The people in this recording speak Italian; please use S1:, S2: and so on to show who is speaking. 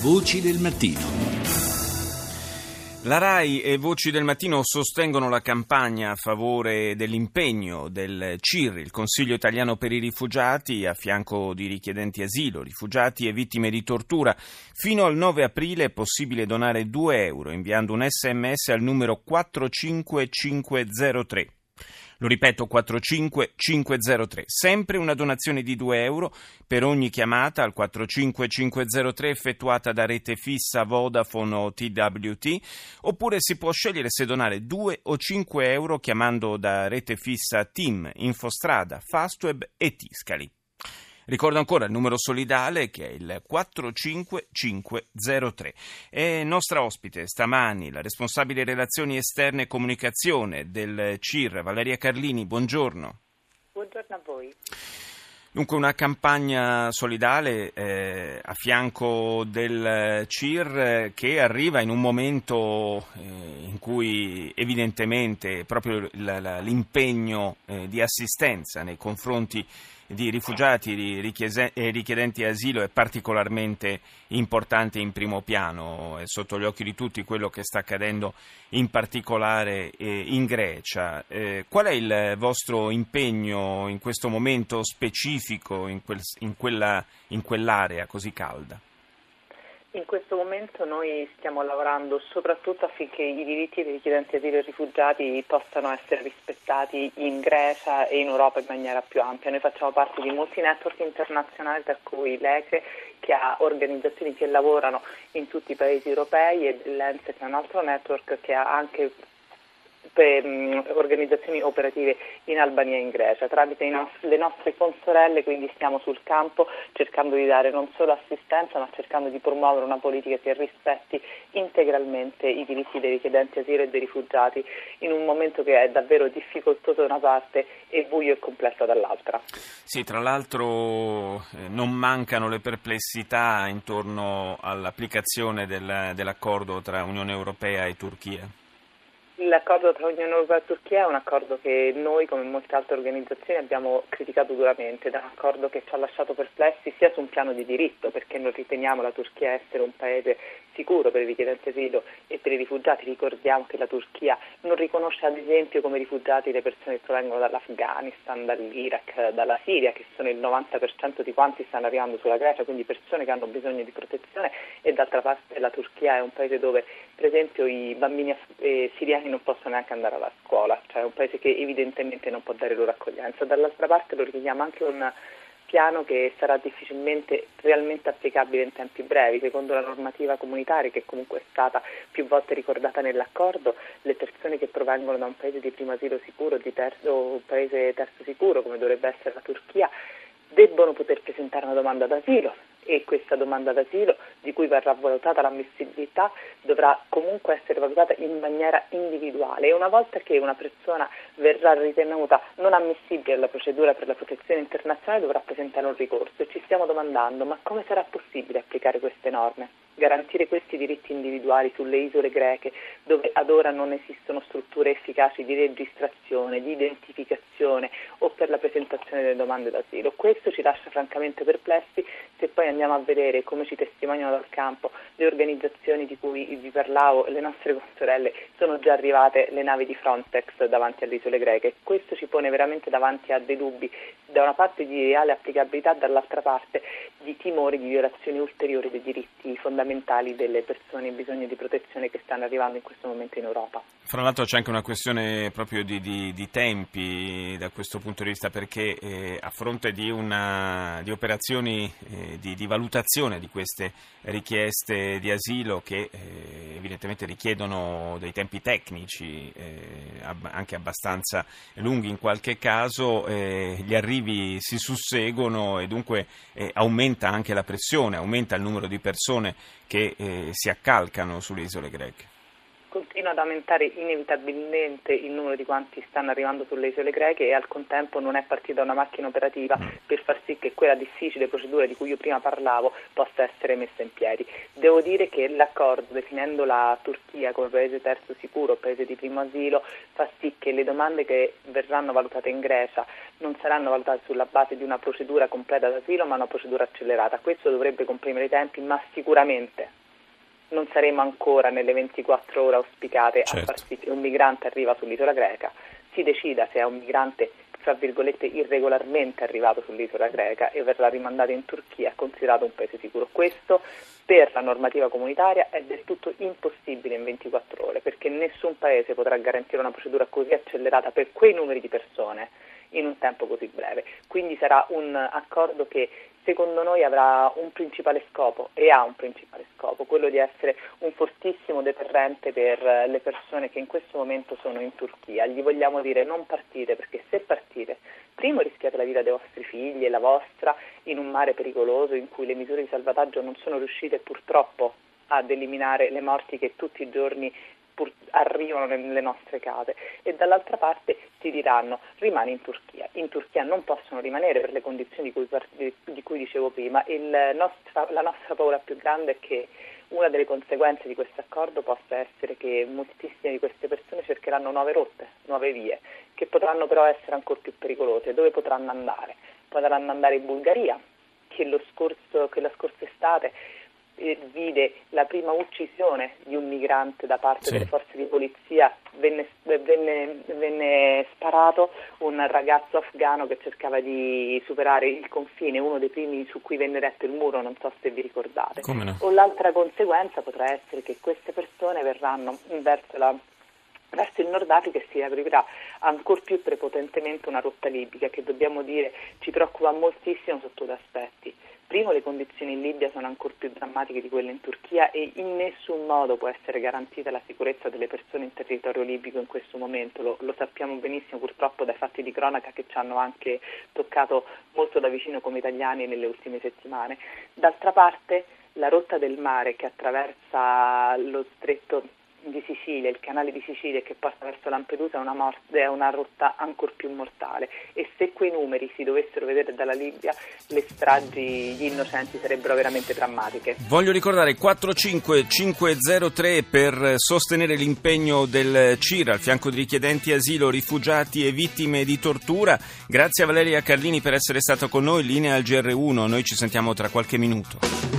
S1: Voci del mattino. La RAI e Voci del Mattino sostengono la campagna a favore dell'impegno del CIR, il Consiglio italiano per i rifugiati, a fianco di richiedenti asilo, rifugiati e vittime di tortura. Fino al 9 aprile è possibile donare 2 euro inviando un sms al numero 45503. Lo ripeto, 45503. Sempre una donazione di 2 euro per ogni chiamata al 45503 effettuata da rete fissa Vodafone o TWT, oppure si può scegliere se donare 2 o 5 euro chiamando da rete fissa Team, Infostrada, Fastweb e Tiscali. Ricordo ancora il numero solidale che è il 45503. È nostra ospite stamani la responsabile relazioni esterne e comunicazione del CIR, Valeria Carlini. Buongiorno.
S2: Buongiorno a voi.
S1: Dunque una campagna solidale eh, a fianco del CIR che arriva in un momento eh, in cui evidentemente proprio l'impegno eh, di assistenza nei confronti di rifugiati e richiedenti asilo è particolarmente importante in primo piano, è sotto gli occhi di tutti quello che sta accadendo in particolare eh, in Grecia. Eh, qual è il vostro impegno in questo momento specifico in, quel, in, quella, in quell'area così calda?
S2: In questo momento noi stiamo lavorando soprattutto affinché i diritti dei richiedenti asilo e rifugiati possano essere rispettati in Grecia e in Europa in maniera più ampia. Noi facciamo parte di molti network internazionali, tra cui l'ECRE, che ha organizzazioni che lavorano in tutti i paesi europei e l'ENSE, che è un altro network che ha anche organizzazioni operative in Albania e in Grecia. Tramite nostri, le nostre consorelle quindi stiamo sul campo cercando di dare non solo assistenza ma cercando di promuovere una politica che rispetti integralmente i diritti dei richiedenti asilo e dei rifugiati in un momento che è davvero difficoltoso da una parte e buio e complesso dall'altra.
S1: Sì, tra l'altro eh, non mancano le perplessità intorno all'applicazione del, dell'accordo tra Unione Europea e Turchia.
S2: L'accordo tra Unione Europea e Turchia è un accordo che noi, come molte altre organizzazioni, abbiamo criticato duramente, è un accordo che ci ha lasciato perplessi sia su un piano di diritto, perché non riteniamo la Turchia essere un paese sicuro per i richiedenti asilo e per i rifugiati. Ricordiamo che la Turchia non riconosce ad esempio come rifugiati le persone che provengono dall'Afghanistan, dall'Iraq, dalla Siria, che sono il 90% di quanti stanno arrivando sulla Grecia, quindi persone che hanno bisogno di protezione e d'altra parte la Turchia è un paese dove per esempio i bambini eh, siriani non possono neanche andare alla scuola, cioè è un paese che evidentemente non può dare loro accoglienza. Dall'altra parte lo riteniamo anche un piano che sarà difficilmente realmente applicabile in tempi brevi. Secondo la normativa comunitaria, che comunque è stata più volte ricordata nell'accordo, le persone che provengono da un paese di primo asilo sicuro di terzo, o un paese terzo sicuro, come dovrebbe essere la Turchia, debbono poter presentare una domanda d'asilo e questa domanda d'asilo di cui verrà valutata l'ammissibilità dovrà comunque essere valutata in maniera individuale e una volta che una persona verrà ritenuta non ammissibile alla procedura per la protezione internazionale dovrà presentare un ricorso e ci stiamo domandando ma come sarà possibile applicare queste norme? Garantire questi diritti individuali sulle isole greche dove ad ora non esistono strutture efficaci di registrazione, di identificazione o per la presentazione delle domande d'asilo. Questo ci lascia francamente perplessi se poi andiamo a vedere come ci testimoniano dal campo le organizzazioni di cui vi parlavo, le nostre sorelle, sono già arrivate le navi di Frontex davanti alle isole greche. Questo ci pone veramente davanti a dei dubbi, da una parte di reale applicabilità, dall'altra parte di timori di violazioni ulteriori dei diritti fondamentali delle persone in bisogno di protezione che stanno arrivando in questo momento in Europa.
S1: Fra l'altro c'è anche una questione proprio di, di, di tempi da questo punto di vista perché eh, a fronte di, una, di operazioni eh, di, valutazione di queste richieste di asilo che eh, evidentemente richiedono dei tempi tecnici eh, ab- anche abbastanza lunghi in qualche caso, eh, gli arrivi si susseguono e dunque eh, aumenta anche la pressione, aumenta il numero di persone che si accalcano sulle isole greche
S2: fino ad aumentare inevitabilmente il numero di quanti stanno arrivando sulle isole greche e al contempo non è partita una macchina operativa per far sì che quella difficile procedura di cui io prima parlavo possa essere messa in piedi. Devo dire che l'accordo, definendo la Turchia come paese terzo sicuro, paese di primo asilo, fa sì che le domande che verranno valutate in Grecia non saranno valutate sulla base di una procedura completa d'asilo ma una procedura accelerata. Questo dovrebbe comprimere i tempi, ma sicuramente non saremo ancora nelle 24 ore auspicate certo. a far sì che un migrante arriva sull'isola greca, si decida se è un migrante tra virgolette irregolarmente arrivato sull'isola greca e verrà rimandato in Turchia, considerato un paese sicuro. Questo per la normativa comunitaria è del tutto impossibile in 24 ore, perché nessun paese potrà garantire una procedura così accelerata per quei numeri di persone in un tempo così breve. Quindi sarà un accordo che secondo noi avrà un principale scopo e ha un principale scopo, quello di essere un fortissimo deterrente per le persone che in questo momento sono in Turchia. Gli vogliamo dire non partite perché se partite primo rischiate la vita dei vostri figli e la vostra in un mare pericoloso in cui le misure di salvataggio non sono riuscite purtroppo ad eliminare le morti che tutti i giorni arrivano nelle nostre case e dall'altra parte ti diranno rimani in Turchia. In Turchia non possono rimanere per le condizioni di cui, di cui dicevo prima. Nostra, la nostra paura più grande è che una delle conseguenze di questo accordo possa essere che moltissime di queste persone cercheranno nuove rotte, nuove vie, che potranno però essere ancora più pericolose. Dove potranno andare? Potranno andare in Bulgaria, che, scorso, che la scorsa estate vide la prima uccisione di un migrante da parte sì. delle forze di polizia, venne, venne, venne, sparato un ragazzo afgano che cercava di superare il confine, uno dei primi su cui venne retto il muro, non so se vi ricordate.
S1: No?
S2: O l'altra conseguenza potrà essere che queste persone verranno verso la verso il Nord Africa si aprirà ancora più prepotentemente una rotta libica che dobbiamo dire ci preoccupa moltissimo sotto due aspetti. Primo, le condizioni in Libia sono ancora più drammatiche di quelle in Turchia e in nessun modo può essere garantita la sicurezza delle persone in territorio libico in questo momento. Lo, lo sappiamo benissimo purtroppo dai fatti di cronaca che ci hanno anche toccato molto da vicino come italiani nelle ultime settimane. D'altra parte, la rotta del mare che attraversa lo stretto di Sicilia, il canale di Sicilia che passa verso Lampedusa è una, morte, è una rotta ancora più mortale e se quei numeri si dovessero vedere dalla Libia le stragi di innocenti sarebbero veramente drammatiche.
S1: Voglio ricordare 45503 per sostenere l'impegno del CIR al fianco di richiedenti asilo, rifugiati e vittime di tortura. Grazie a Valeria Carlini per essere stata con noi, linea al GR1, noi ci sentiamo tra qualche minuto.